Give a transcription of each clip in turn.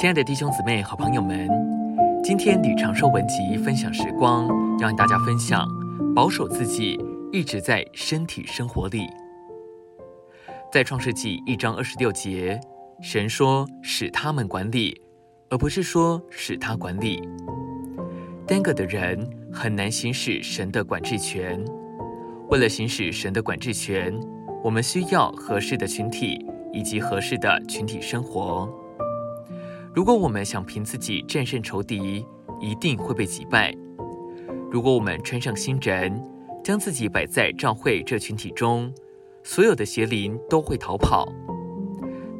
亲爱的弟兄姊妹、好朋友们，今天李长寿文集分享时光，要让大家分享保守自己，一直在身体生活里。在创世纪一章二十六节，神说使他们管理，而不是说使他管理。单个的人很难行使神的管制权。为了行使神的管制权，我们需要合适的群体以及合适的群体生活。如果我们想凭自己战胜仇敌，一定会被击败。如果我们穿上新人，将自己摆在教会这群体中，所有的邪灵都会逃跑。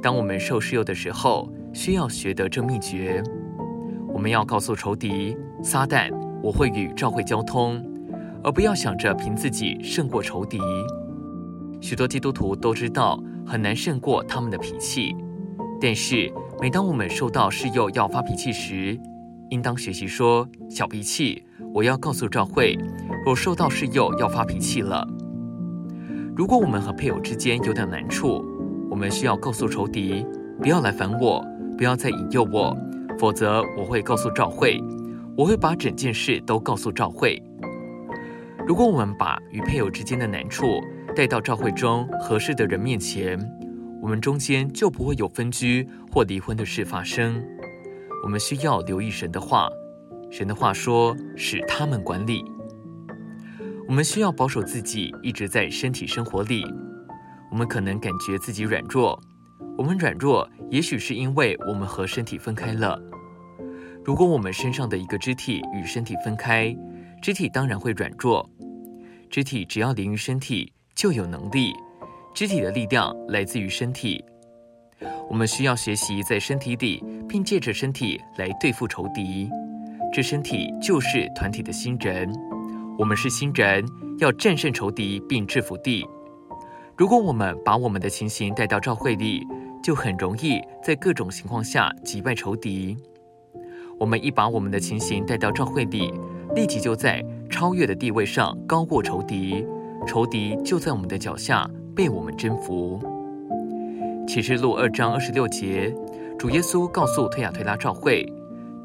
当我们受试诱的时候，需要学得这秘诀。我们要告诉仇敌：撒旦，我会与教会交通，而不要想着凭自己胜过仇敌。许多基督徒都知道很难胜过他们的脾气。但是，每当我们受到试诱要发脾气时，应当学习说：“小脾气，我要告诉赵慧，我受到试诱要发脾气了。”如果我们和配偶之间有点难处，我们需要告诉仇敌：“不要来烦我，不要再引诱我，否则我会告诉赵慧，我会把整件事都告诉赵慧。”如果我们把与配偶之间的难处带到赵慧中合适的人面前，我们中间就不会有分居或离婚的事发生。我们需要留意神的话，神的话说：“使他们管理。”我们需要保守自己，一直在身体生活里。我们可能感觉自己软弱，我们软弱，也许是因为我们和身体分开了。如果我们身上的一个肢体与身体分开，肢体当然会软弱。肢体只要连于身体，就有能力。肢体的力量来自于身体，我们需要学习在身体里，并借着身体来对付仇敌。这身体就是团体的新人，我们是新人，要战胜仇敌并制服地。如果我们把我们的情形带到教会里，就很容易在各种情况下击败仇敌。我们一把我们的情形带到教会里，立即就在超越的地位上高过仇敌，仇敌就在我们的脚下。被我们征服。启示录二章二十六节，主耶稣告诉推雅推拉教会：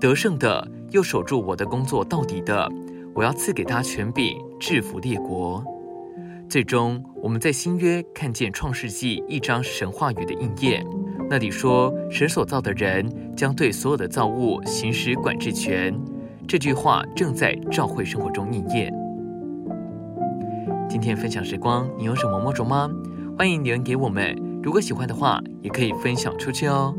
得胜的又守住我的工作到底的，我要赐给他权柄，制服列国。最终，我们在新约看见创世纪一章神话语的应验，那里说神所造的人将对所有的造物行使管制权。这句话正在教会生活中应验。今天分享时光，你有什么摸着吗？欢迎留言给我们。如果喜欢的话，也可以分享出去哦。